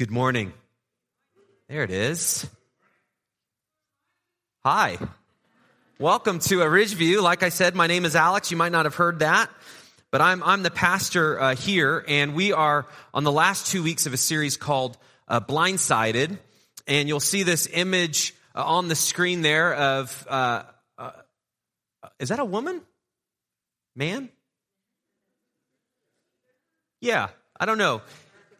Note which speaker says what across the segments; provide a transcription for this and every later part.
Speaker 1: Good morning. There it is. Hi. Welcome to a Ridgeview. Like I said, my name is Alex. You might not have heard that, but I'm, I'm the pastor uh, here, and we are on the last two weeks of a series called uh, Blindsided. And you'll see this image uh, on the screen there of, uh, uh, is that a woman? Man? Yeah, I don't know.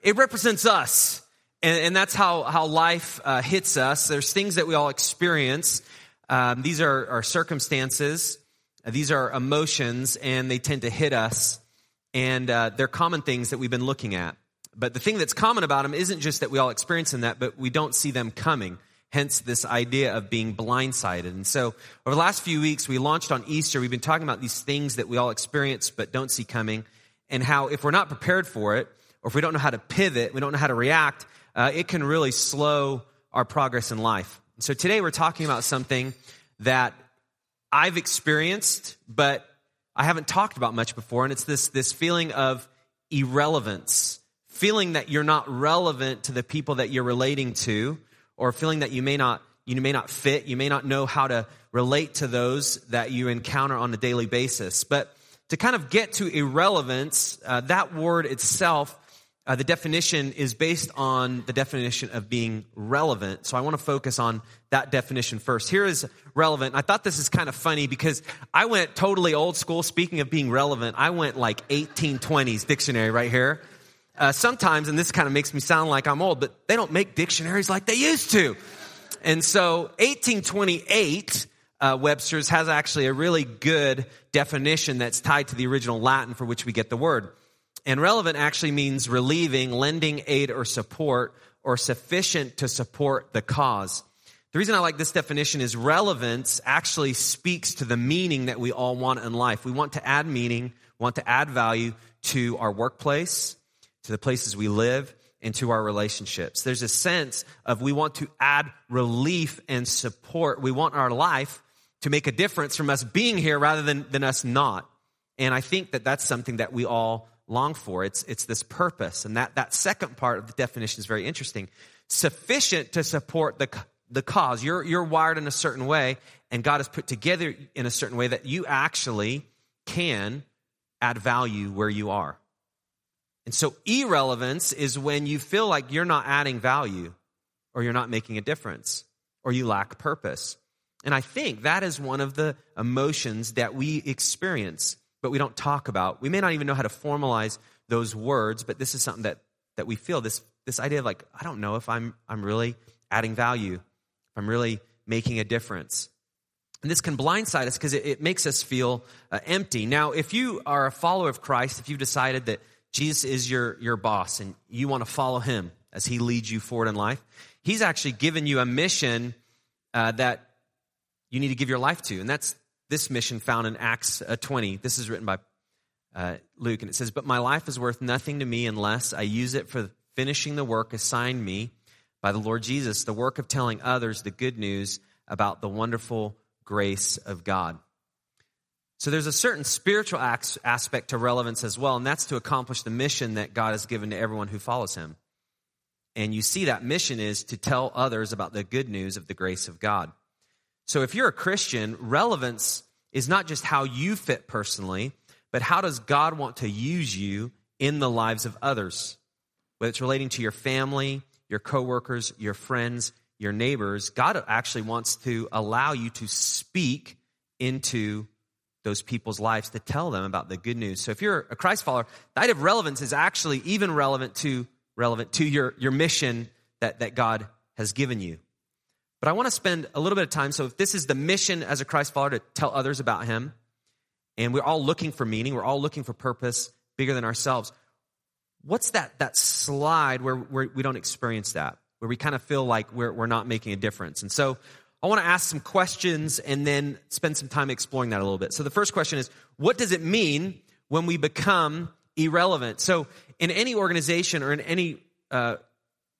Speaker 1: It represents us. And, and that's how, how life uh, hits us. There's things that we all experience. Um, these are, are circumstances, these are emotions, and they tend to hit us. And uh, they're common things that we've been looking at. But the thing that's common about them isn't just that we all experience them that, but we don't see them coming. Hence, this idea of being blindsided. And so, over the last few weeks, we launched on Easter. We've been talking about these things that we all experience but don't see coming, and how if we're not prepared for it, or if we don't know how to pivot, we don't know how to react, uh, it can really slow our progress in life. So today we're talking about something that I've experienced, but I haven't talked about much before, and it's this, this feeling of irrelevance, feeling that you're not relevant to the people that you're relating to, or feeling that you may not, you may not fit, you may not know how to relate to those that you encounter on a daily basis. But to kind of get to irrelevance, uh, that word itself uh, the definition is based on the definition of being relevant. So I want to focus on that definition first. Here is relevant. I thought this is kind of funny because I went totally old school. Speaking of being relevant, I went like 1820s dictionary right here. Uh, sometimes, and this kind of makes me sound like I'm old, but they don't make dictionaries like they used to. And so 1828, uh, Webster's has actually a really good definition that's tied to the original Latin for which we get the word. And relevant actually means relieving, lending aid or support, or sufficient to support the cause. The reason I like this definition is relevance actually speaks to the meaning that we all want in life. We want to add meaning, want to add value to our workplace, to the places we live, and to our relationships. There's a sense of we want to add relief and support. We want our life to make a difference from us being here rather than, than us not. And I think that that's something that we all long for. It's, it's this purpose. And that, that second part of the definition is very interesting. Sufficient to support the, the cause. You're, you're wired in a certain way, and God has put together in a certain way that you actually can add value where you are. And so, irrelevance is when you feel like you're not adding value, or you're not making a difference, or you lack purpose. And I think that is one of the emotions that we experience but we don't talk about. We may not even know how to formalize those words, but this is something that, that we feel this, this idea of like, I don't know if I'm, I'm really adding value, if I'm really making a difference. And this can blindside us because it, it, makes us feel uh, empty. Now, if you are a follower of Christ, if you've decided that Jesus is your, your boss and you want to follow him as he leads you forward in life, he's actually given you a mission uh, that you need to give your life to. And that's this mission found in Acts uh, 20. This is written by uh, Luke, and it says, But my life is worth nothing to me unless I use it for finishing the work assigned me by the Lord Jesus, the work of telling others the good news about the wonderful grace of God. So there's a certain spiritual aspect to relevance as well, and that's to accomplish the mission that God has given to everyone who follows him. And you see that mission is to tell others about the good news of the grace of God. So if you're a Christian, relevance is not just how you fit personally, but how does God want to use you in the lives of others? Whether it's relating to your family, your coworkers, your friends, your neighbors, God actually wants to allow you to speak into those people's lives to tell them about the good news. So if you're a Christ follower, the idea of relevance is actually even relevant to relevant to your, your mission that, that God has given you. But I want to spend a little bit of time. So, if this is the mission as a Christ follower to tell others about Him, and we're all looking for meaning, we're all looking for purpose bigger than ourselves. What's that, that slide where, where we don't experience that, where we kind of feel like we're, we're not making a difference? And so, I want to ask some questions and then spend some time exploring that a little bit. So, the first question is what does it mean when we become irrelevant? So, in any organization or in any uh,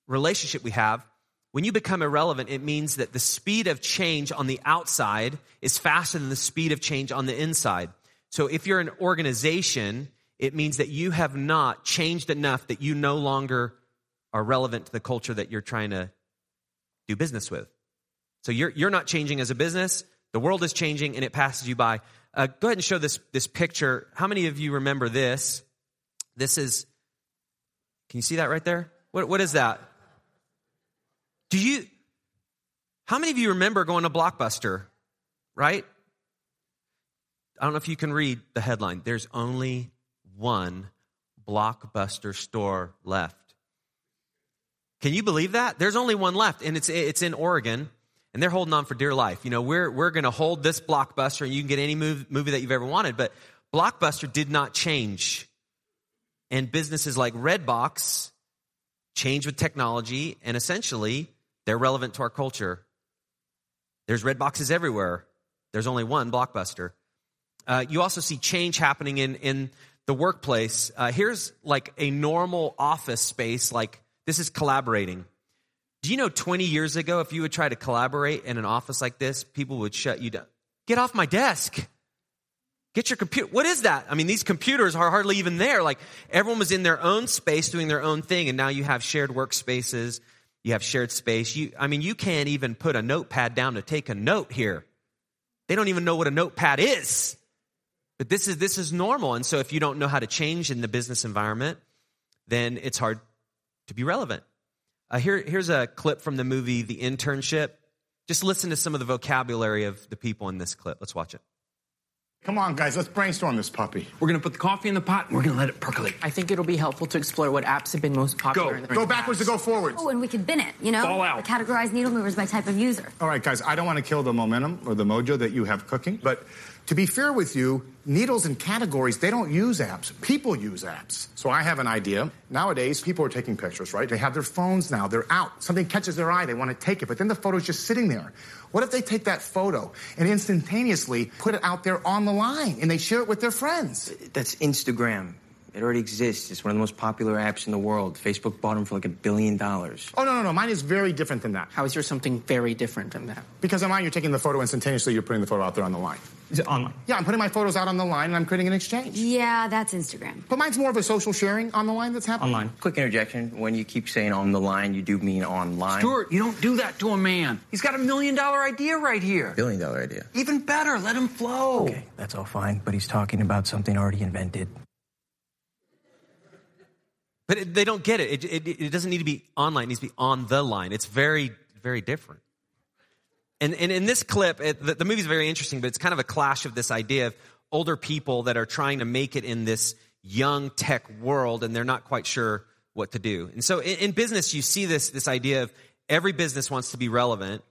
Speaker 1: relationship we have, when you become irrelevant, it means that the speed of change on the outside is faster than the speed of change on the inside. So if you're an organization, it means that you have not changed enough that you no longer are relevant to the culture that you're trying to do business with. So you're, you're not changing as a business. The world is changing and it passes you by. Uh, go ahead and show this, this picture. How many of you remember this? This is, can you see that right there? What, what is that? Do you, how many of you remember going to Blockbuster, right? I don't know if you can read the headline. There's only one Blockbuster store left. Can you believe that? There's only one left, and it's, it's in Oregon, and they're holding on for dear life. You know, we're, we're going to hold this Blockbuster, and you can get any movie, movie that you've ever wanted, but Blockbuster did not change. And businesses like Redbox change with technology, and essentially, they're relevant to our culture. There's red boxes everywhere. There's only one Blockbuster. Uh, you also see change happening in, in the workplace. Uh, here's like a normal office space, like this is collaborating. Do you know 20 years ago, if you would try to collaborate in an office like this, people would shut you down? Get off my desk. Get your computer. What is that? I mean, these computers are hardly even there. Like everyone was in their own space doing their own thing, and now you have shared workspaces. You have shared space. You, I mean, you can't even put a notepad down to take a note here. They don't even know what a notepad is. But this is this is normal. And so if you don't know how to change in the business environment, then it's hard to be relevant. Uh, here, here's a clip from the movie The Internship. Just listen to some of the vocabulary of the people in this clip. Let's watch it.
Speaker 2: Come on, guys, let's brainstorm this puppy.
Speaker 3: We're gonna put the coffee in the pot and we're gonna let it percolate.
Speaker 4: I think it'll be helpful to explore what apps have been most popular
Speaker 3: Go.
Speaker 4: in the
Speaker 2: Go backwards to go forwards.
Speaker 5: Oh, and we could bin it, you know?
Speaker 3: Fall out.
Speaker 5: Categorize needle movers by type of user.
Speaker 2: All right, guys, I don't want to kill the momentum or the mojo that you have cooking, but to be fair with you, needles and categories, they don't use apps. People use apps. So I have an idea. Nowadays, people are taking pictures, right? They have their phones now. They're out. Something catches their eye. They want to take it, but then the photo's just sitting there. What if they take that photo and instantaneously put it out there on the line and they share it with their friends?
Speaker 6: That's Instagram. It already exists. It's one of the most popular apps in the world. Facebook bought them for like a billion dollars.
Speaker 2: Oh, no, no, no. Mine is very different than that.
Speaker 4: How is yours something very different than that?
Speaker 2: Because on mine, you're taking the photo instantaneously, you're putting the photo out there on the line.
Speaker 3: Is it online?
Speaker 2: Yeah, I'm putting my photos out on the line and I'm creating an exchange.
Speaker 5: Yeah, that's Instagram.
Speaker 2: But mine's more of a social sharing on the line that's happening.
Speaker 3: Online.
Speaker 6: Quick interjection. When you keep saying on the line, you do mean online.
Speaker 3: Stuart, you don't do that to a man. He's got a million dollar idea right here.
Speaker 6: Billion dollar idea.
Speaker 3: Even better, let him flow.
Speaker 6: Okay, that's all fine, but he's talking about something already invented.
Speaker 1: But it, they don't get it. It, it. it doesn't need to be online, it needs to be on the line. It's very, very different. And, and in this clip, it, the, the movie's very interesting, but it's kind of a clash of this idea of older people that are trying to make it in this young tech world and they're not quite sure what to do. And so in, in business, you see this, this idea of every business wants to be relevant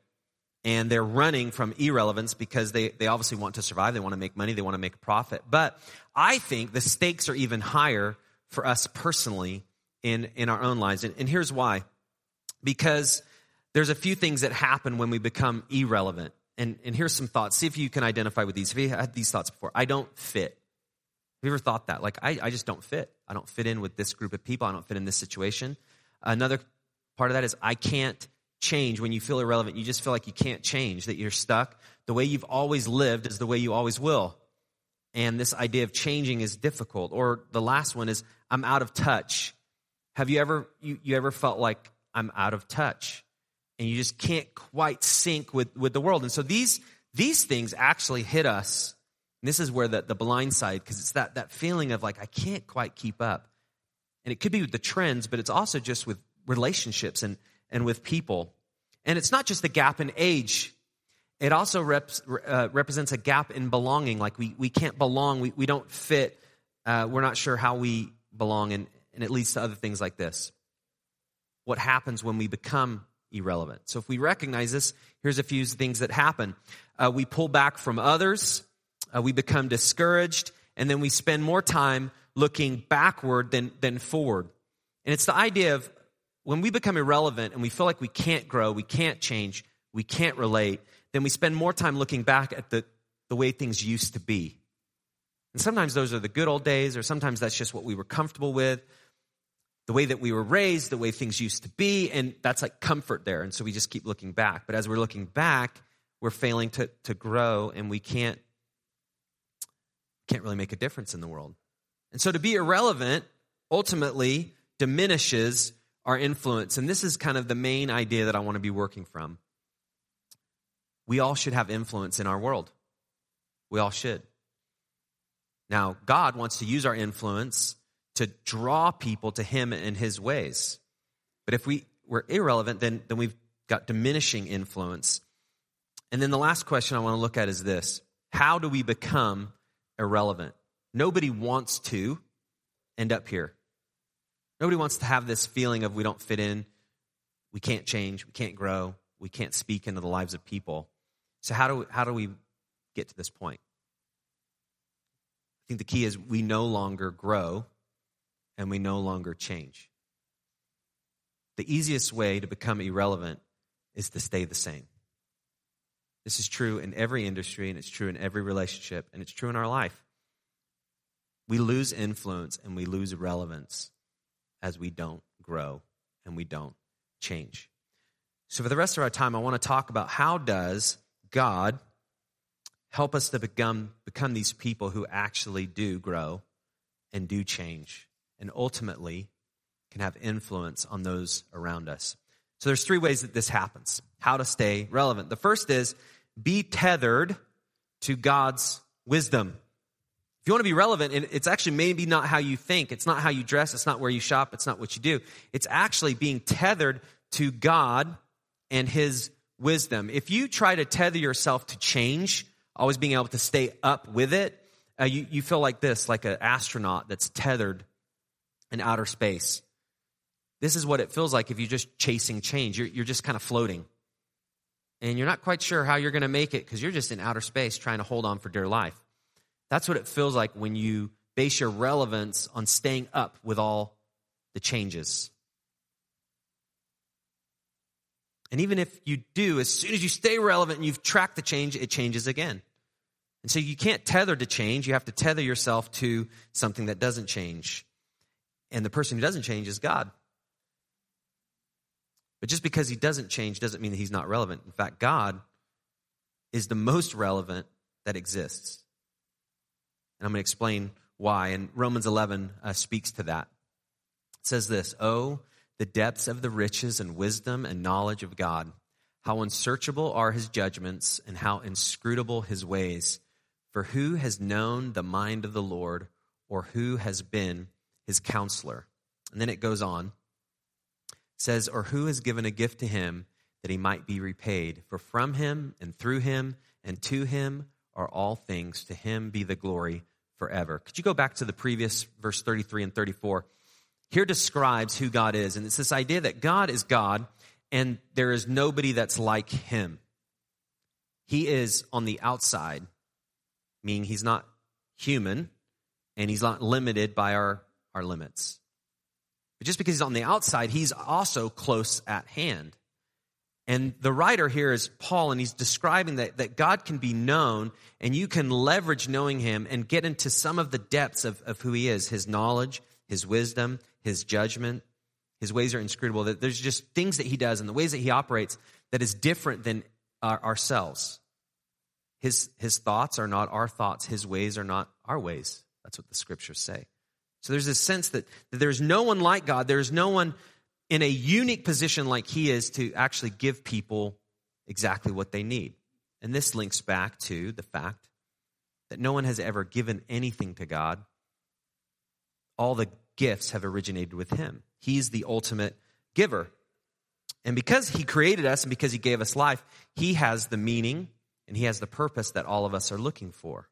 Speaker 1: and they're running from irrelevance because they, they obviously want to survive. They want to make money. They want to make a profit. But I think the stakes are even higher for us personally in, in our own lives. And, and here's why. Because there's a few things that happen when we become irrelevant. And, and here's some thoughts. See if you can identify with these. Have you had these thoughts before? I don't fit. Have you ever thought that? Like, I, I just don't fit. I don't fit in with this group of people. I don't fit in this situation. Another part of that is I can't change. When you feel irrelevant, you just feel like you can't change, that you're stuck. The way you've always lived is the way you always will. And this idea of changing is difficult. Or the last one is I'm out of touch. Have you ever you, you ever felt like I'm out of touch? And you just can't quite sync with, with the world. And so these these things actually hit us. And this is where the, the blind side, because it's that, that feeling of like I can't quite keep up. And it could be with the trends, but it's also just with relationships and, and with people. And it's not just the gap in age. It also reps, uh, represents a gap in belonging. Like we, we can't belong. We, we don't fit. Uh, we're not sure how we belong. And, and it leads to other things like this. What happens when we become irrelevant? So if we recognize this, here's a few things that happen. Uh, we pull back from others. Uh, we become discouraged. And then we spend more time looking backward than, than forward. And it's the idea of when we become irrelevant and we feel like we can't grow, we can't change, we can't relate, then we spend more time looking back at the, the way things used to be. And sometimes those are the good old days, or sometimes that's just what we were comfortable with, the way that we were raised, the way things used to be, and that's like comfort there. And so we just keep looking back. But as we're looking back, we're failing to, to grow and we can't can't really make a difference in the world. And so to be irrelevant ultimately diminishes our influence, and this is kind of the main idea that I want to be working from. We all should have influence in our world. We all should. Now, God wants to use our influence to draw people to Him and His ways. But if we, we're irrelevant, then, then we've got diminishing influence. And then the last question I want to look at is this How do we become irrelevant? Nobody wants to end up here. Nobody wants to have this feeling of we don't fit in, we can't change, we can't grow, we can't speak into the lives of people. So, how do we, how do we get to this point? I think the key is we no longer grow and we no longer change. The easiest way to become irrelevant is to stay the same. This is true in every industry and it's true in every relationship and it's true in our life. We lose influence and we lose relevance as we don't grow and we don't change. So for the rest of our time I want to talk about how does God help us to become become these people who actually do grow and do change and ultimately can have influence on those around us. So there's three ways that this happens. How to stay relevant. The first is be tethered to God's wisdom. If you want to be relevant, and it's actually maybe not how you think. It's not how you dress. It's not where you shop. It's not what you do. It's actually being tethered to God and His wisdom. If you try to tether yourself to change, always being able to stay up with it, uh, you, you feel like this, like an astronaut that's tethered in outer space. This is what it feels like if you're just chasing change. You're, you're just kind of floating. And you're not quite sure how you're going to make it because you're just in outer space trying to hold on for dear life. That's what it feels like when you base your relevance on staying up with all the changes. And even if you do, as soon as you stay relevant and you've tracked the change, it changes again. And so you can't tether to change. You have to tether yourself to something that doesn't change. And the person who doesn't change is God. But just because he doesn't change doesn't mean that he's not relevant. In fact, God is the most relevant that exists. And I'm going to explain why. And Romans 11 uh, speaks to that. It says this Oh, the depths of the riches and wisdom and knowledge of God. How unsearchable are his judgments and how inscrutable his ways. For who has known the mind of the Lord or who has been his counselor? And then it goes on. It says, Or who has given a gift to him that he might be repaid? For from him and through him and to him are all things. To him be the glory forever. Could you go back to the previous verse 33 and 34? Here describes who God is. And it's this idea that God is God and there is nobody that's like him. He is on the outside, meaning he's not human and he's not limited by our, our limits. But just because he's on the outside, he's also close at hand. And the writer here is Paul, and he's describing that, that God can be known, and you can leverage knowing him and get into some of the depths of, of who he is his knowledge, his wisdom, his judgment. His ways are inscrutable. That there's just things that he does and the ways that he operates that is different than our, ourselves. His, his thoughts are not our thoughts, his ways are not our ways. That's what the scriptures say. So there's this sense that, that there's no one like God. There's no one in a unique position like he is to actually give people exactly what they need. And this links back to the fact that no one has ever given anything to God. All the gifts have originated with him. He's the ultimate giver. And because he created us and because he gave us life, he has the meaning and he has the purpose that all of us are looking for.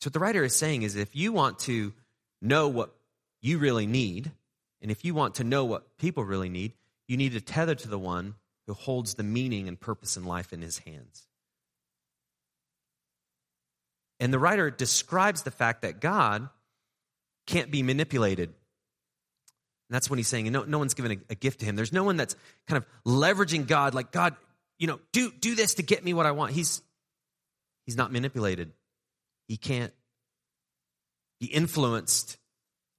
Speaker 1: So, what the writer is saying is if you want to know what you really need, and if you want to know what people really need, you need to tether to the one who holds the meaning and purpose in life in his hands. And the writer describes the fact that God can't be manipulated. And that's when he's saying, no, no one's given a, a, gift to him. There's no one that's kind of leveraging God, like, God, you know, do, do this to get me what I want. He's, he's not manipulated. He can't be influenced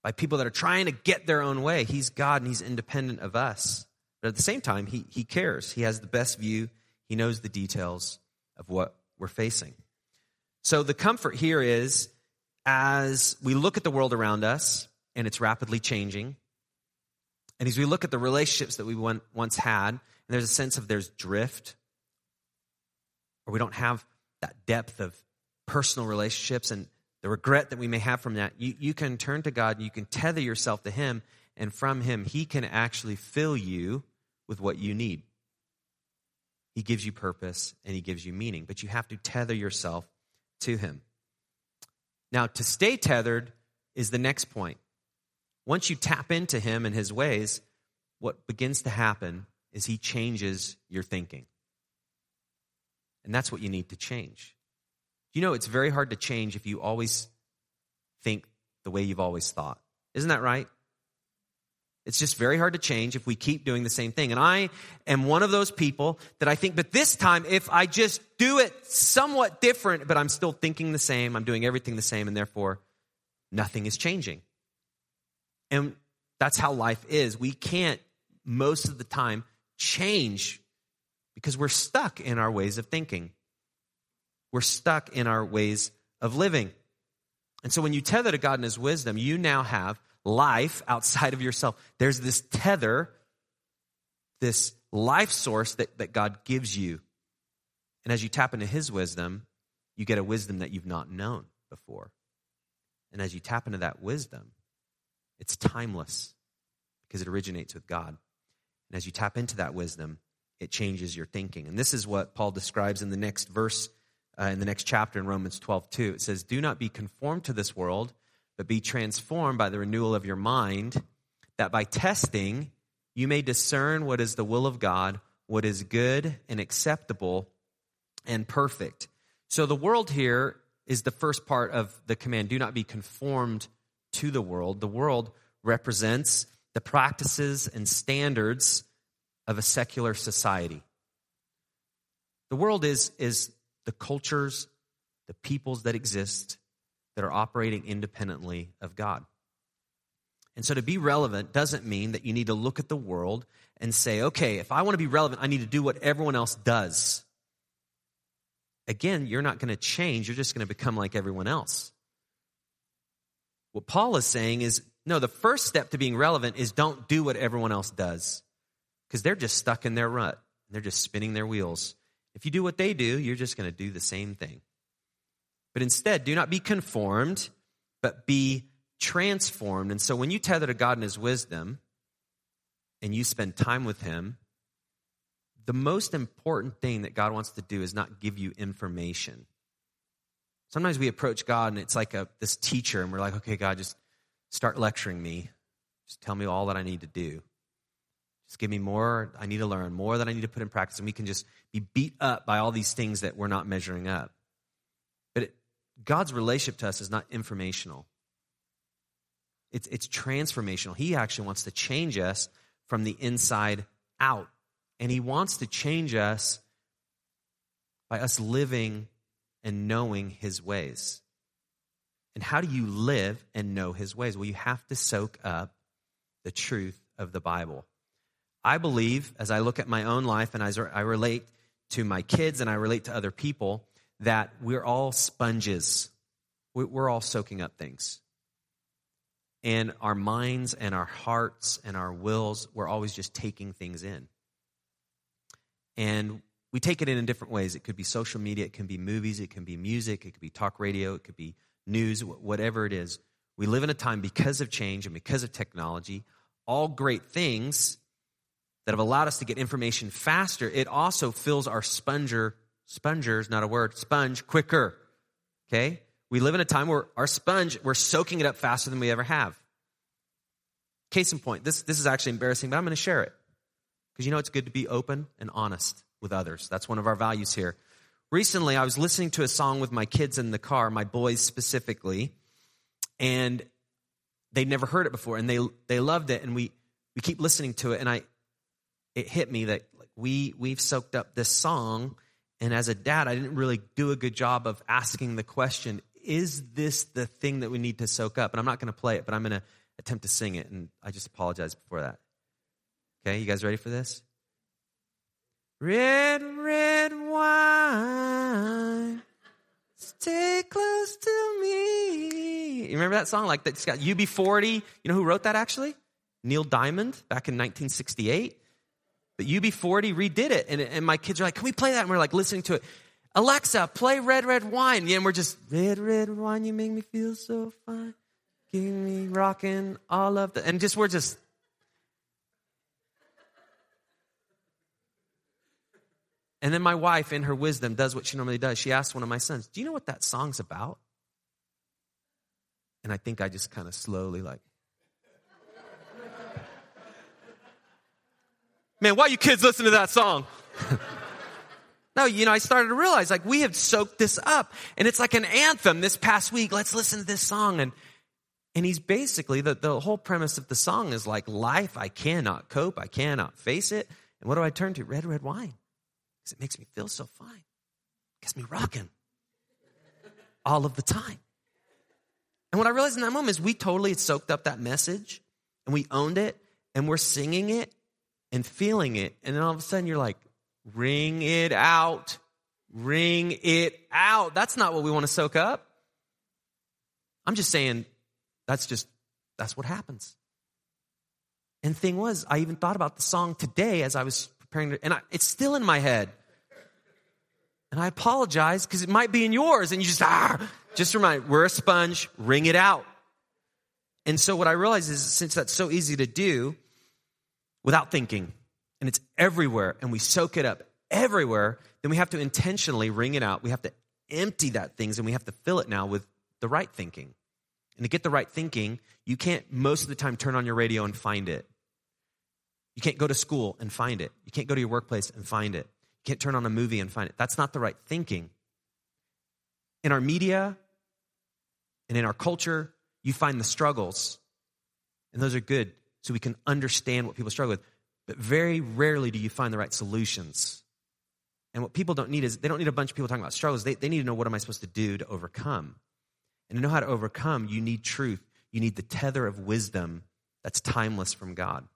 Speaker 1: by people that are trying to get their own way. He's God and He's independent of us. But at the same time, He, he cares. He has the best view, He knows the details of what we're facing. So the comfort here is as we look at the world around us and it's rapidly changing, And as we look at the relationships that we once had, and there's a sense of there's drift, or we don't have that depth of personal relationships and the regret that we may have from that, you, you can turn to God and you can tether yourself to Him, and from Him, He can actually fill you with what you need. He gives you purpose and He gives you meaning, but you have to tether yourself to Him. Now, to stay tethered is the next point. Once you tap into Him and His ways, what begins to happen is He changes your thinking. And that's what you need to change. You know, it's very hard to change if you always think the way you've always thought. Isn't that right? It's just very hard to change if we keep doing the same thing. And I am one of those people that I think, but this time, if I just do it somewhat different, but I'm still thinking the same, I'm doing everything the same, and therefore nothing is changing. And that's how life is. We can't, most of the time, change because we're stuck in our ways of thinking. We're stuck in our ways of living. And so when you tether to God and His wisdom, you now have life outside of yourself. There's this tether, this life source that, that God gives you. And as you tap into His wisdom, you get a wisdom that you've not known before. And as you tap into that wisdom, it's timeless because it originates with God. And as you tap into that wisdom, it changes your thinking. And this is what Paul describes in the next verse, uh, in the next chapter in Romans 12, 2. It says, Do not be conformed to this world, but be transformed by the renewal of your mind, that by testing you may discern what is the will of God, what is good and acceptable and perfect. So the world here is the first part of the command do not be conformed to the world. The world represents the practices and standards of a secular society. The world is, is the cultures, the peoples that exist that are operating independently of God. And so to be relevant doesn't mean that you need to look at the world and say, okay, if I want to be relevant, I need to do what everyone else does. Again, you're not going to change, you're just going to become like everyone else. What Paul is saying is no, the first step to being relevant is don't do what everyone else does because they're just stuck in their rut. They're just spinning their wheels. If you do what they do, you're just going to do the same thing. But instead, do not be conformed, but be transformed. And so when you tether to God and His wisdom and you spend time with Him, the most important thing that God wants to do is not give you information. Sometimes we approach God and it's like a, this teacher, and we're like, okay, God, just start lecturing me. Just tell me all that I need to do. Just give me more I need to learn, more that I need to put in practice, and we can just be beat up by all these things that we're not measuring up. But it, God's relationship to us is not informational. It's, it's transformational. He actually wants to change us from the inside out. And He wants to change us by us living and knowing His ways. And how do you live and know His ways? Well, you have to soak up the truth of the Bible. I believe, as I look at my own life and as I relate to my kids and I relate to other people, that we're all sponges. We're all soaking up things. And our minds and our hearts and our wills, we're always just taking things in. And we take it in in different ways. It could be social media, it can be movies, it can be music, it could be talk radio, it could be news, whatever it is. We live in a time because of change and because of technology, all great things that have allowed us to get information faster, it also fills our sponger, sponger is not a word, sponge quicker. Okay? We live in a time where our sponge, we're soaking it up faster than we ever have. Case in point, this, this is actually embarrassing, but I'm going to share it. Because you know it's good to be open and honest with others. That's one of our values here. Recently, I was listening to a song with my kids in the car, my boys specifically, and they'd never heard it before, and they, they loved it, and we, we keep listening to it, and I, it hit me that we we've soaked up this song, and as a dad, I didn't really do a good job of asking the question: Is this the thing that we need to soak up? And I'm not going to play it, but I'm going to attempt to sing it, and I just apologize before that. Okay, you guys ready for this? Red, red wine, stay close to me. You remember that song? Like that's got UB40. You know who wrote that actually? Neil Diamond back in 1968. But UB40 redid it. And, and my kids are like, can we play that? And we're like listening to it. Alexa, play Red Red Wine. Yeah, and we're just, Red Red Wine, you make me feel so fine. Give me rocking all of the, and just, we're just, And then my wife, in her wisdom, does what she normally does. She asks one of my sons, Do you know what that song's about? And I think I just kind of slowly, like, Man, why you kids listen to that song? no, you know, I started to realize like we have soaked this up and it's like an anthem this past week. Let's listen to this song. And, and he's basically, the, the whole premise of the song is like life. I cannot cope. I cannot face it. And what do I turn to? Red, red wine because it makes me feel so fine. Gets me rocking all of the time. And what I realized in that moment is we totally soaked up that message and we owned it and we're singing it and feeling it. And then all of a sudden you're like, wring it out, wring it out. That's not what we want to soak up. I'm just saying that's just, that's what happens. And thing was, I even thought about the song today as I was preparing to, and I, it's still in my head. And I apologize because it might be in yours. And you just, ah, just remind, we're a sponge, wring it out. And so what I realize is since that's so easy to do without thinking, and it's everywhere, and we soak it up everywhere, then we have to intentionally wring it out. We have to empty that things and we have to fill it now with the right thinking. And to get the right thinking, you can't most of the time turn on your radio and find it. You can't go to school and find it. You can't go to your workplace and find it. You can't turn on a movie and find it. That's not the right thinking. In our media and in our culture, you find the struggles, and those are good so we can understand what people struggle with. But very rarely do you find the right solutions. And what people don't need is they don't need a bunch of people talking about struggles. They, they need to know what am I supposed to do to overcome. And to know how to overcome, you need truth. You need the tether of wisdom that's timeless from God.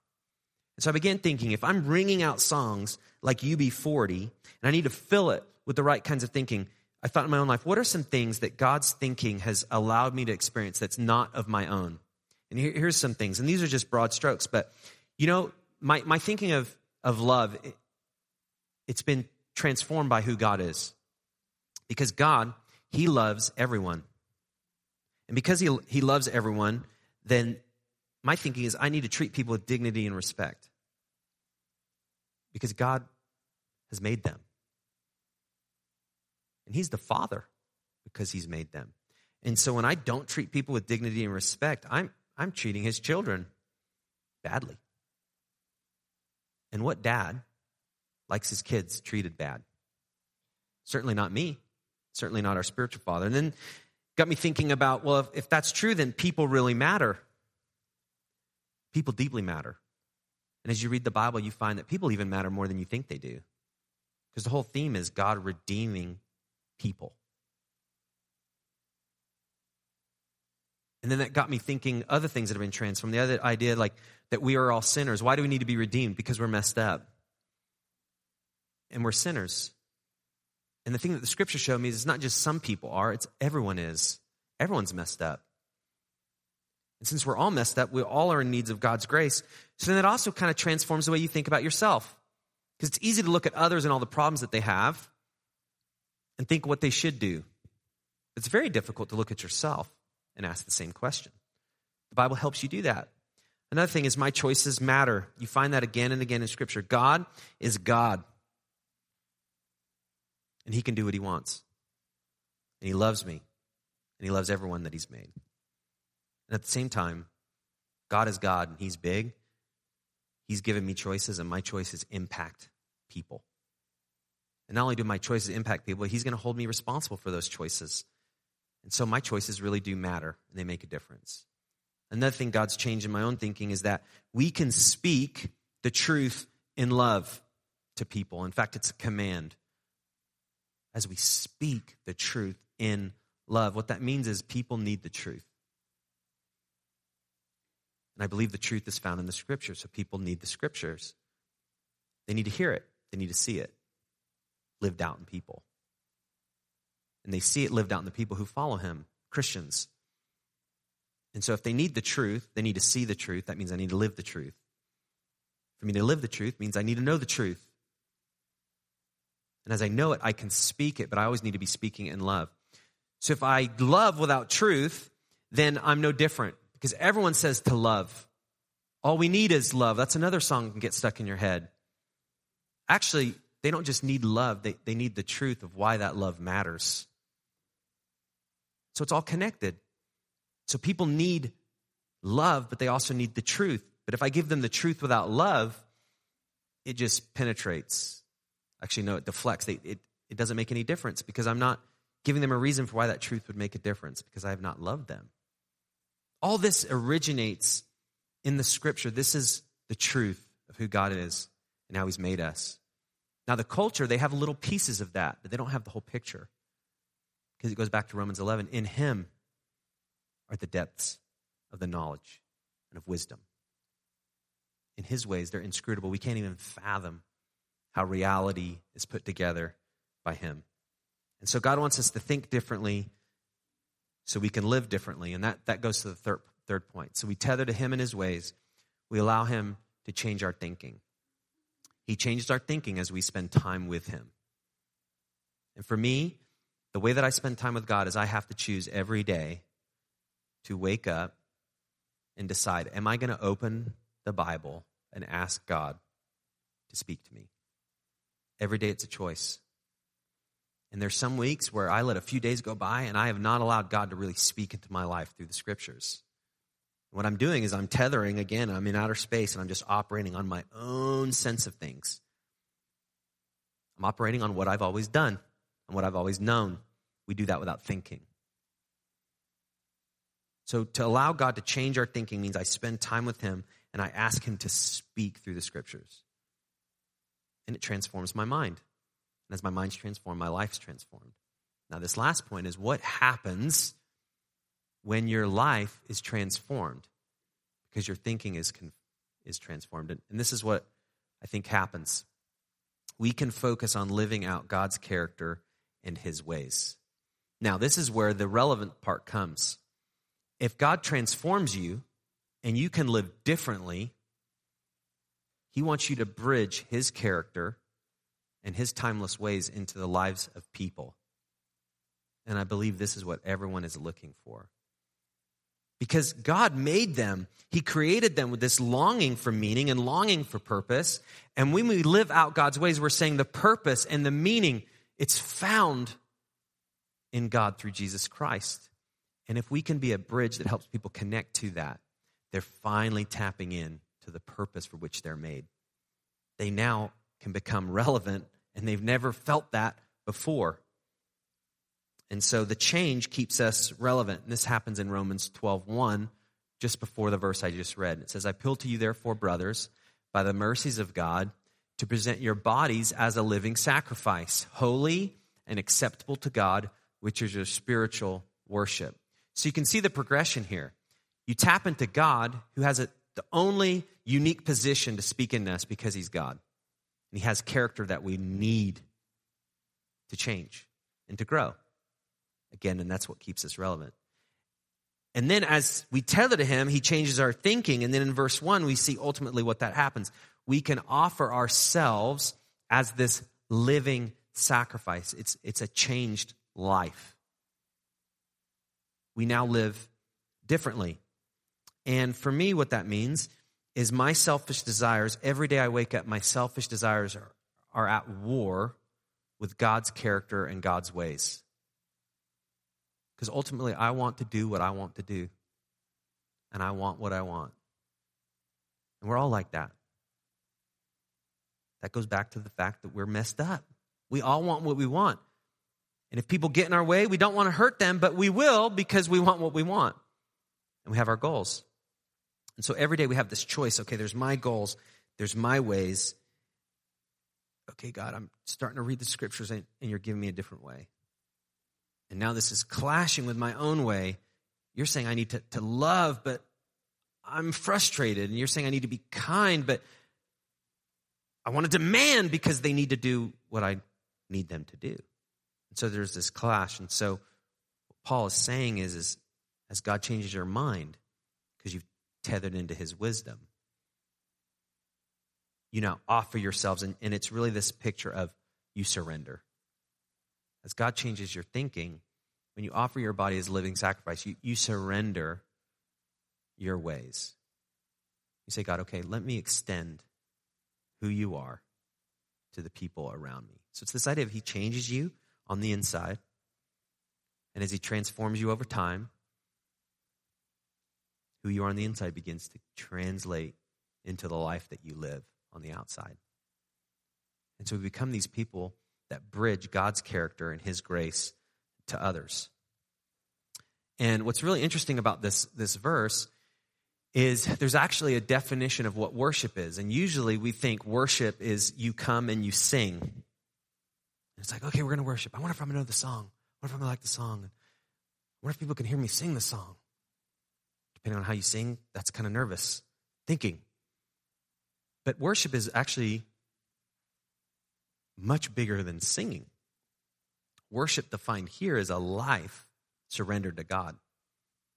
Speaker 1: And so I began thinking if I'm wringing out songs like UB40 and I need to fill it with the right kinds of thinking, I thought in my own life, what are some things that God's thinking has allowed me to experience that's not of my own? And here, here's some things. And these are just broad strokes, but you know, my, my thinking of, of love, it, it's been transformed by who God is. Because God, He loves everyone. And because He, he loves everyone, then my thinking is I need to treat people with dignity and respect because God has made them. And He's the Father because He's made them. And so when I don't treat people with dignity and respect, I'm, I'm treating His children badly. And what dad likes his kids treated bad? Certainly not me. Certainly not our spiritual father. And then got me thinking about well, if, if that's true, then people really matter. People deeply matter. And as you read the Bible, you find that people even matter more than you think they do. Because the whole theme is God redeeming people. And then that got me thinking other things that have been transformed. The other idea, like that we are all sinners. Why do we need to be redeemed? Because we're messed up. And we're sinners. And the thing that the scripture showed me is it's not just some people are, it's everyone is. Everyone's messed up. And since we're all messed up, we all are in needs of God's grace. So then that also kind of transforms the way you think about yourself. Because it's easy to look at others and all the problems that they have and think what they should do. It's very difficult to look at yourself and ask the same question. The Bible helps you do that. Another thing is my choices matter. You find that again and again in Scripture. God is God, and He can do what He wants. And He loves me, and He loves everyone that He's made. And at the same time, God is God and He's big. He's given me choices, and my choices impact people. And not only do my choices impact people, He's going to hold me responsible for those choices. And so my choices really do matter, and they make a difference. Another thing God's changed in my own thinking is that we can speak the truth in love to people. In fact, it's a command. As we speak the truth in love, what that means is people need the truth. And I believe the truth is found in the scriptures, so people need the scriptures. They need to hear it, they need to see it lived out in people. And they see it lived out in the people who follow him, Christians. And so if they need the truth, they need to see the truth. That means I need to live the truth. For me to live the truth means I need to know the truth. And as I know it, I can speak it, but I always need to be speaking in love. So if I love without truth, then I'm no different because everyone says to love. All we need is love. That's another song that can get stuck in your head. Actually, they don't just need love, they, they need the truth of why that love matters. So it's all connected. So people need love, but they also need the truth. But if I give them the truth without love, it just penetrates. Actually, no, it deflects. It, it, it doesn't make any difference because I'm not giving them a reason for why that truth would make a difference because I have not loved them. All this originates in the scripture. This is the truth of who God is and how He's made us. Now, the culture, they have little pieces of that, but they don't have the whole picture because it goes back to Romans 11. In Him are the depths of the knowledge and of wisdom. In His ways, they're inscrutable. We can't even fathom how reality is put together by Him. And so God wants us to think differently so we can live differently. And that, that goes to the third, third point. So we tether to Him and His ways, we allow Him to change our thinking. He changes our thinking as we spend time with Him. And for me, the way that I spend time with God is I have to choose every day to wake up and decide Am I going to open the Bible and ask God to speak to me? Every day it's a choice. And there's some weeks where I let a few days go by and I have not allowed God to really speak into my life through the scriptures. What I'm doing is I'm tethering again, I'm in outer space and I'm just operating on my own sense of things. I'm operating on what I've always done and what I've always known. We do that without thinking. So to allow God to change our thinking means I spend time with Him and I ask Him to speak through the scriptures. And it transforms my mind. And as my mind's transformed, my life's transformed. Now, this last point is what happens when your life is transformed because your thinking is, is transformed. And, and this is what I think happens. We can focus on living out God's character and his ways. Now, this is where the relevant part comes. If God transforms you and you can live differently, he wants you to bridge his character and his timeless ways into the lives of people. And I believe this is what everyone is looking for. Because God made them, He created them with this longing for meaning and longing for purpose. And when we live out God's ways, we're saying the purpose and the meaning, it's found in God through Jesus Christ. And if we can be a bridge that helps people connect to that, they're finally tapping in to the purpose for which they're made. They now can become relevant and they've never felt that before. And so the change keeps us relevant. And this happens in Romans 12:1, just before the verse I just read. It says, I appeal to you, therefore, brothers, by the mercies of God, to present your bodies as a living sacrifice, holy and acceptable to God, which is your spiritual worship. So you can see the progression here. You tap into God, who has a, the only unique position to speak in us because he's God. And he has character that we need to change and to grow. Again, and that's what keeps us relevant. And then as we tether to him, he changes our thinking. And then in verse 1, we see ultimately what that happens. We can offer ourselves as this living sacrifice. It's, it's a changed life. We now live differently. And for me, what that means is my selfish desires, every day I wake up, my selfish desires are, are at war with God's character and God's ways. Because ultimately, I want to do what I want to do, and I want what I want. And we're all like that. That goes back to the fact that we're messed up. We all want what we want. And if people get in our way, we don't want to hurt them, but we will because we want what we want. And we have our goals. And so every day we have this choice okay, there's my goals, there's my ways. Okay, God, I'm starting to read the scriptures and, and you're giving me a different way. And now this is clashing with my own way. You're saying I need to, to love, but I'm frustrated. And you're saying I need to be kind, but I want to demand because they need to do what I need them to do. And so there's this clash. And so what Paul is saying is, is as God changes your mind, because you've tethered into his wisdom. You now offer yourselves, and, and it's really this picture of you surrender. As God changes your thinking, when you offer your body as living sacrifice, you, you surrender your ways. You say, God, okay, let me extend who you are to the people around me. So it's this idea of He changes you on the inside. And as He transforms you over time, who you are on the inside begins to translate into the life that you live on the outside. And so we become these people that bridge God's character and His grace to others. And what's really interesting about this, this verse is there's actually a definition of what worship is. And usually we think worship is you come and you sing. It's like, okay, we're going to worship. I wonder if I'm going to know the song. What if I'm going to like the song? What if people can hear me sing the song? Depending on how you sing, that's kind of nervous thinking. But worship is actually much bigger than singing. Worship defined here is a life surrendered to God.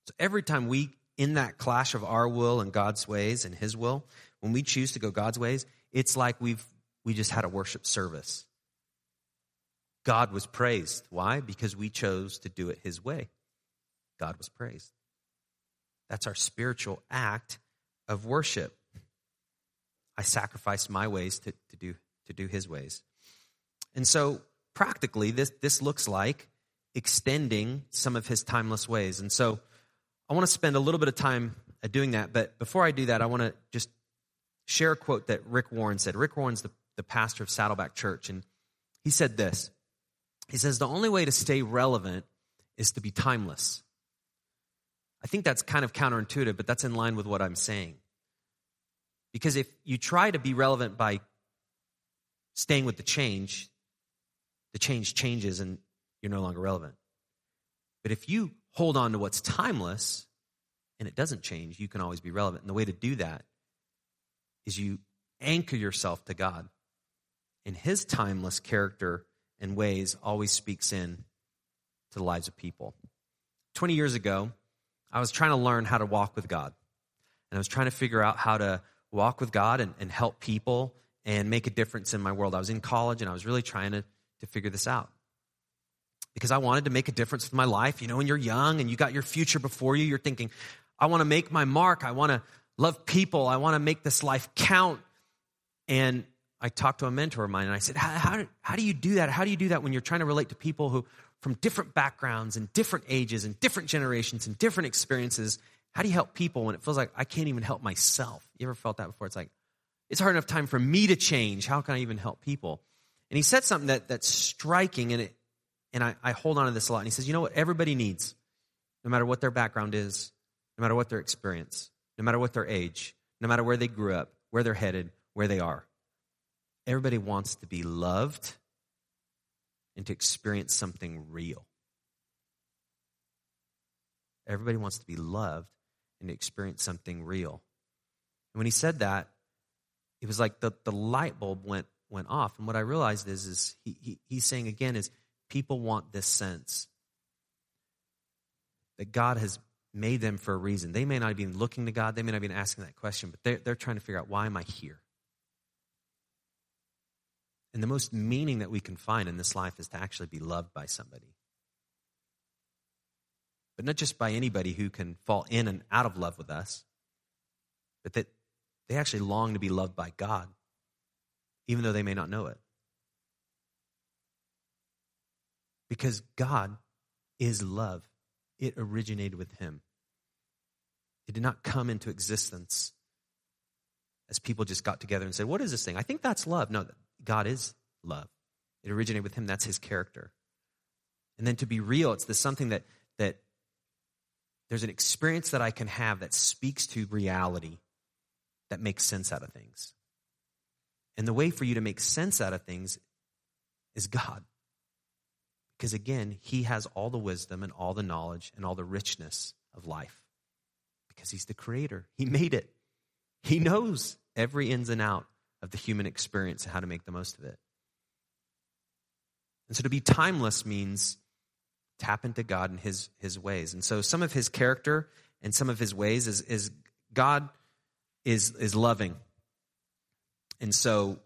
Speaker 1: So every time we, in that clash of our will and God's ways and His will, when we choose to go God's ways, it's like we've we just had a worship service. God was praised. Why? Because we chose to do it His way. God was praised. That's our spiritual act of worship. I sacrificed my ways to, to, do, to do His ways. And so, practically, this, this looks like extending some of his timeless ways. And so I want to spend a little bit of time uh, doing that. But before I do that, I want to just share a quote that Rick Warren said. Rick Warren's the, the pastor of Saddleback Church, and he said this He says, The only way to stay relevant is to be timeless. I think that's kind of counterintuitive, but that's in line with what I'm saying. Because if you try to be relevant by staying with the change, the change changes and you're no longer relevant. But if you hold on to what's timeless and it doesn't change, you can always be relevant. And the way to do that is you anchor yourself to God. And his timeless character and ways always speaks in to the lives of people. 20 years ago, I was trying to learn how to walk with God. And I was trying to figure out how to walk with God and, and help people and make a difference in my world. I was in college and I was really trying to, to figure this out because I wanted to make a difference with my life. You know, when you're young and you got your future before you, you're thinking, I want to make my mark. I want to love people. I want to make this life count. And I talked to a mentor of mine and I said, how, how, how do you do that? How do you do that when you're trying to relate to people who, from different backgrounds and different ages and different generations and different experiences? How do you help people when it feels like I can't even help myself? You ever felt that before? It's like, it's hard enough time for me to change. How can I even help people? And he said something that, that's striking and it, and I, I hold on to this a lot. And he says, you know what everybody needs, no matter what their background is, no matter what their experience, no matter what their age, no matter where they grew up, where they're headed, where they are. Everybody wants to be loved and to experience something real. Everybody wants to be loved and to experience something real. And when he said that, it was like the, the light bulb went went off. And what I realized is, is he, he, he's saying again is people want this sense that God has made them for a reason. They may not have been looking to God, they may not have been asking that question, but they're, they're trying to figure out why am I here? And the most meaning that we can find in this life is to actually be loved by somebody. But not just by anybody who can fall in and out of love with us, but that they actually long to be loved by God, even though they may not know it. Because God is love. It originated with Him. It did not come into existence as people just got together and said, What is this thing? I think that's love. No, God is love. It originated with Him. That's His character. And then to be real, it's this something that, that there's an experience that I can have that speaks to reality that makes sense out of things. And the way for you to make sense out of things is God. Because again, he has all the wisdom and all the knowledge and all the richness of life. Because he's the creator. He made it. He knows every ins and out of the human experience and how to make the most of it. And so to be timeless means tap into God and his, his ways. And so some of his character and some of his ways is, is God is, is loving. And so,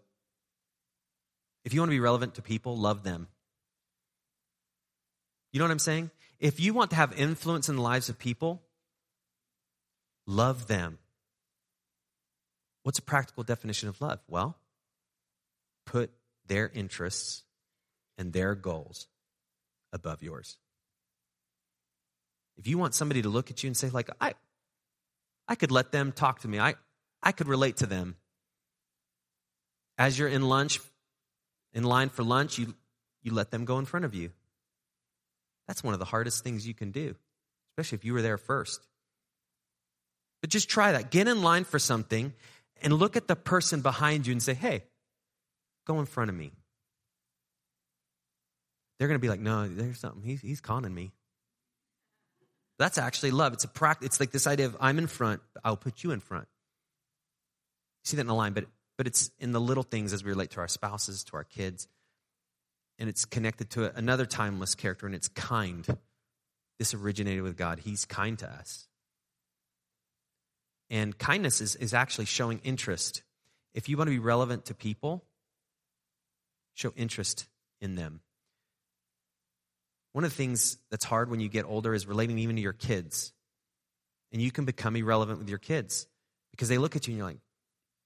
Speaker 1: if you want to be relevant to people, love them. You know what I'm saying? If you want to have influence in the lives of people, love them. What's a practical definition of love? Well, put their interests and their goals above yours. If you want somebody to look at you and say, like, I, I could let them talk to me, I, I could relate to them. As you're in lunch, in line for lunch, you, you let them go in front of you. That's one of the hardest things you can do, especially if you were there first. But just try that. Get in line for something and look at the person behind you and say, hey, go in front of me. They're going to be like, no, there's something. He's, he's conning me. That's actually love. It's a practice. It's like this idea of I'm in front, I'll put you in front. You see that in the line, but but it's in the little things as we relate to our spouses, to our kids, and it's connected to another timeless character, and it's kind. This originated with God. He's kind to us. And kindness is, is actually showing interest. If you want to be relevant to people, show interest in them. One of the things that's hard when you get older is relating even to your kids. And you can become irrelevant with your kids because they look at you and you're like,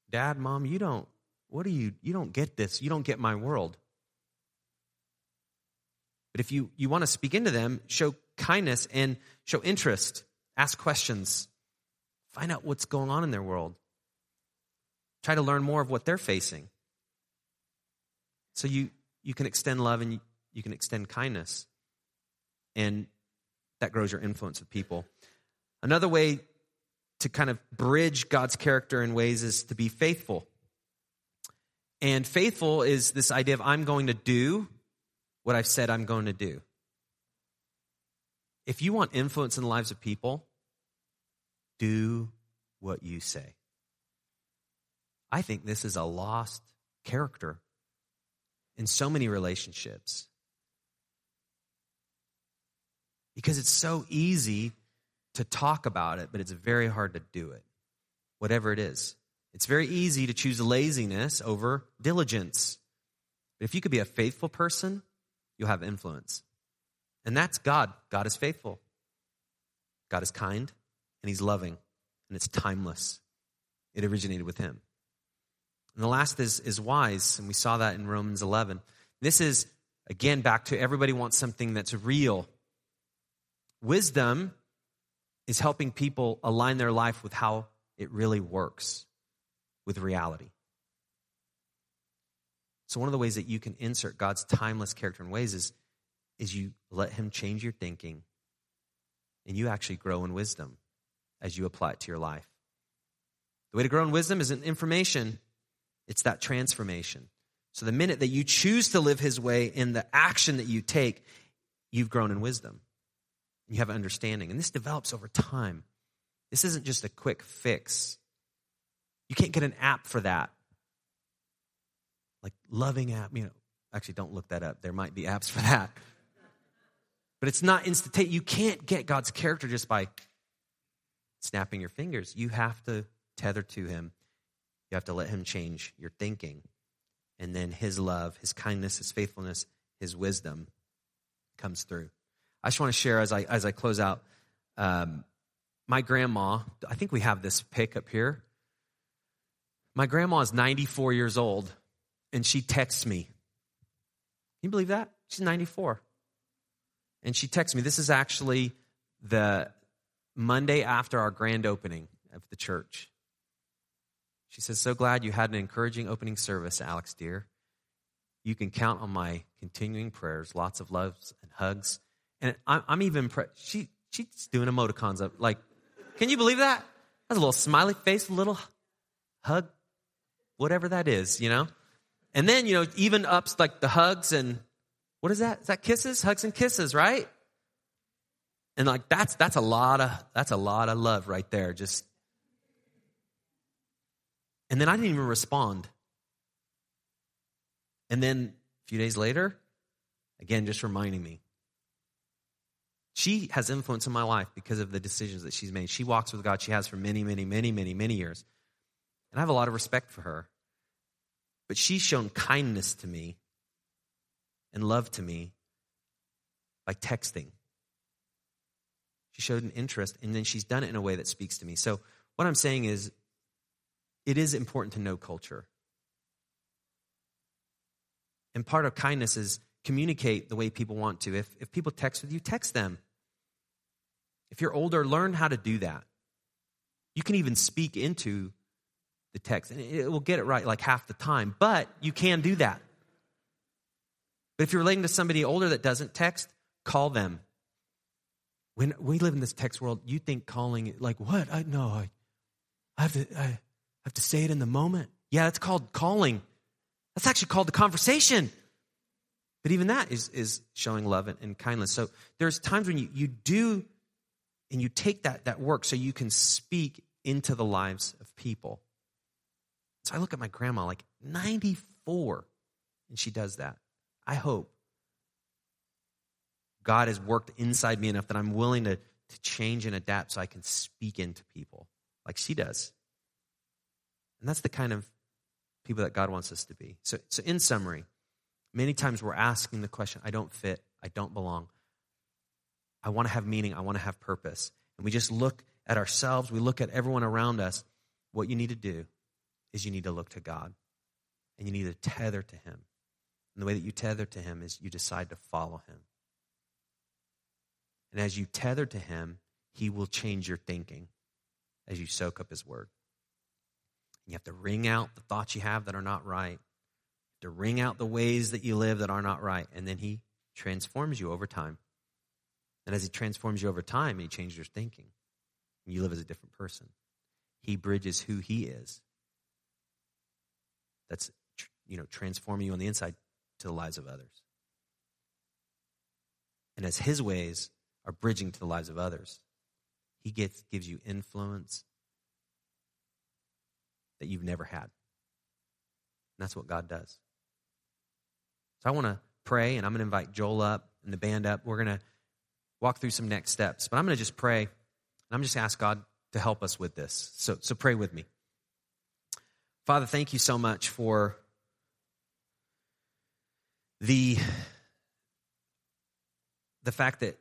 Speaker 1: Dad, Mom, you don't, what are you, you don't get this. You don't get my world. But if you, you want to speak into them, show kindness and show interest, ask questions, find out what's going on in their world, try to learn more of what they're facing. So you, you can extend love and you, you can extend kindness and that grows your influence with people. Another way to kind of bridge God's character in ways is to be faithful. And faithful is this idea of I'm going to do what I've said I'm going to do. If you want influence in the lives of people, do what you say. I think this is a lost character in so many relationships. because it's so easy to talk about it, but it's very hard to do it, whatever it is. It's very easy to choose laziness over diligence. But if you could be a faithful person, you'll have influence. And that's God. God is faithful. God is kind, and He's loving, and it's timeless. It originated with Him. And the last is, is wise, and we saw that in Romans 11. This is, again, back to everybody wants something that's real Wisdom is helping people align their life with how it really works with reality. So, one of the ways that you can insert God's timeless character in ways is, is you let Him change your thinking and you actually grow in wisdom as you apply it to your life. The way to grow in wisdom isn't information, it's that transformation. So, the minute that you choose to live His way in the action that you take, you've grown in wisdom. You have understanding. And this develops over time. This isn't just a quick fix. You can't get an app for that. Like loving app, you know, actually don't look that up. There might be apps for that. But it's not instant. You can't get God's character just by snapping your fingers. You have to tether to him. You have to let him change your thinking. And then his love, his kindness, his faithfulness, his wisdom comes through. I just want to share as I as I close out. Um, my grandma, I think we have this pic up here. My grandma is 94 years old, and she texts me. Can you believe that? She's 94. And she texts me. This is actually the Monday after our grand opening of the church. She says, So glad you had an encouraging opening service, Alex, dear. You can count on my continuing prayers, lots of loves and hugs and I'm, even impressed. She, she's doing emoticons up. Like, can you believe that? That's a little smiley face, a little hug, whatever that is, you know? And then, you know, even ups like the hugs and what is that? Is that kisses? Hugs and kisses, right? And like that's that's a lot of that's a lot of love right there. Just and then I didn't even respond. And then a few days later, again, just reminding me, She has influence in my life because of the decisions that she's made. She walks with God. She has for many, many, many, many, many years. And I have a lot of respect for her. But she's shown kindness to me and love to me by texting. She showed an interest, and then she's done it in a way that speaks to me. So, what I'm saying is, it is important to know culture. And part of kindness is communicate the way people want to. If, if people text with you, text them. If you're older, learn how to do that. You can even speak into the text, and it will get it right like half the time, but you can do that. But if you're relating to somebody older that doesn't text, call them. When we live in this text world, you think calling like what? I no, I, I have to I have to say it in the moment. Yeah, that's called calling. That's actually called the conversation. But even that is, is showing love and, and kindness. So there's times when you, you do and you take that, that work so you can speak into the lives of people. So I look at my grandma, like 94, and she does that. I hope God has worked inside me enough that I'm willing to, to change and adapt so I can speak into people like she does. And that's the kind of people that God wants us to be. So, so in summary, many times we're asking the question, I don't fit, I don't belong. I want to have meaning, I want to have purpose. And we just look at ourselves, we look at everyone around us. What you need to do is you need to look to God and you need to tether to Him. And the way that you tether to Him is you decide to follow Him. And as you tether to Him, He will change your thinking as you soak up His Word. You have to wring out the thoughts you have that are not right, to wring out the ways that you live that are not right, and then He transforms you over time. And as He transforms you over time, He changes your thinking, and you live as a different person. He bridges who He is. That's you know transforming you on the inside to the lives of others. And as His ways are bridging to the lives of others, He gets, gives you influence that you've never had. And that's what God does. So I want to pray, and I'm going to invite Joel up and the band up. We're going to walk through some next steps, but I'm going to just pray, and I'm just ask God to help us with this. So, so pray with me. Father, thank you so much for the the fact that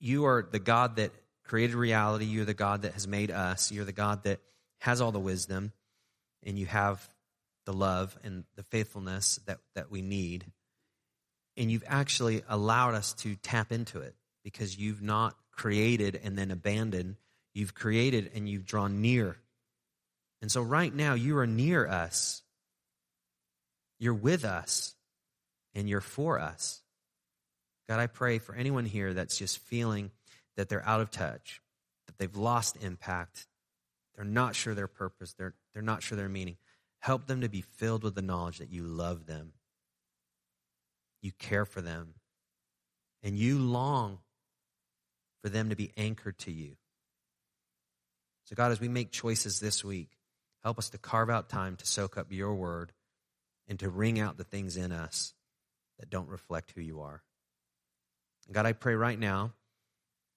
Speaker 1: you are the God that created reality. You're the God that has made us. You're the God that has all the wisdom and you have the love and the faithfulness that, that we need. And you've actually allowed us to tap into it because you've not created and then abandoned. You've created and you've drawn near. And so, right now, you are near us. You're with us and you're for us. God, I pray for anyone here that's just feeling that they're out of touch, that they've lost impact, they're not sure their purpose, they're, they're not sure their meaning. Help them to be filled with the knowledge that you love them, you care for them, and you long for them to be anchored to you. So, God, as we make choices this week, help us to carve out time to soak up your word and to wring out the things in us that don't reflect who you are. God, I pray right now,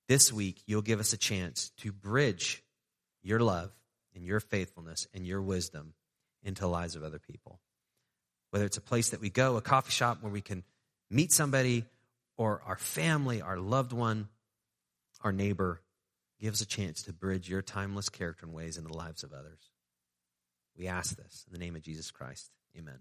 Speaker 1: this week, you'll give us a chance to bridge your love and your faithfulness and your wisdom into the lives of other people. Whether it's a place that we go, a coffee shop where we can meet somebody, or our family, our loved one, our neighbor, give us a chance to bridge your timeless character and ways into the lives of others. We ask this in the name of Jesus Christ. Amen.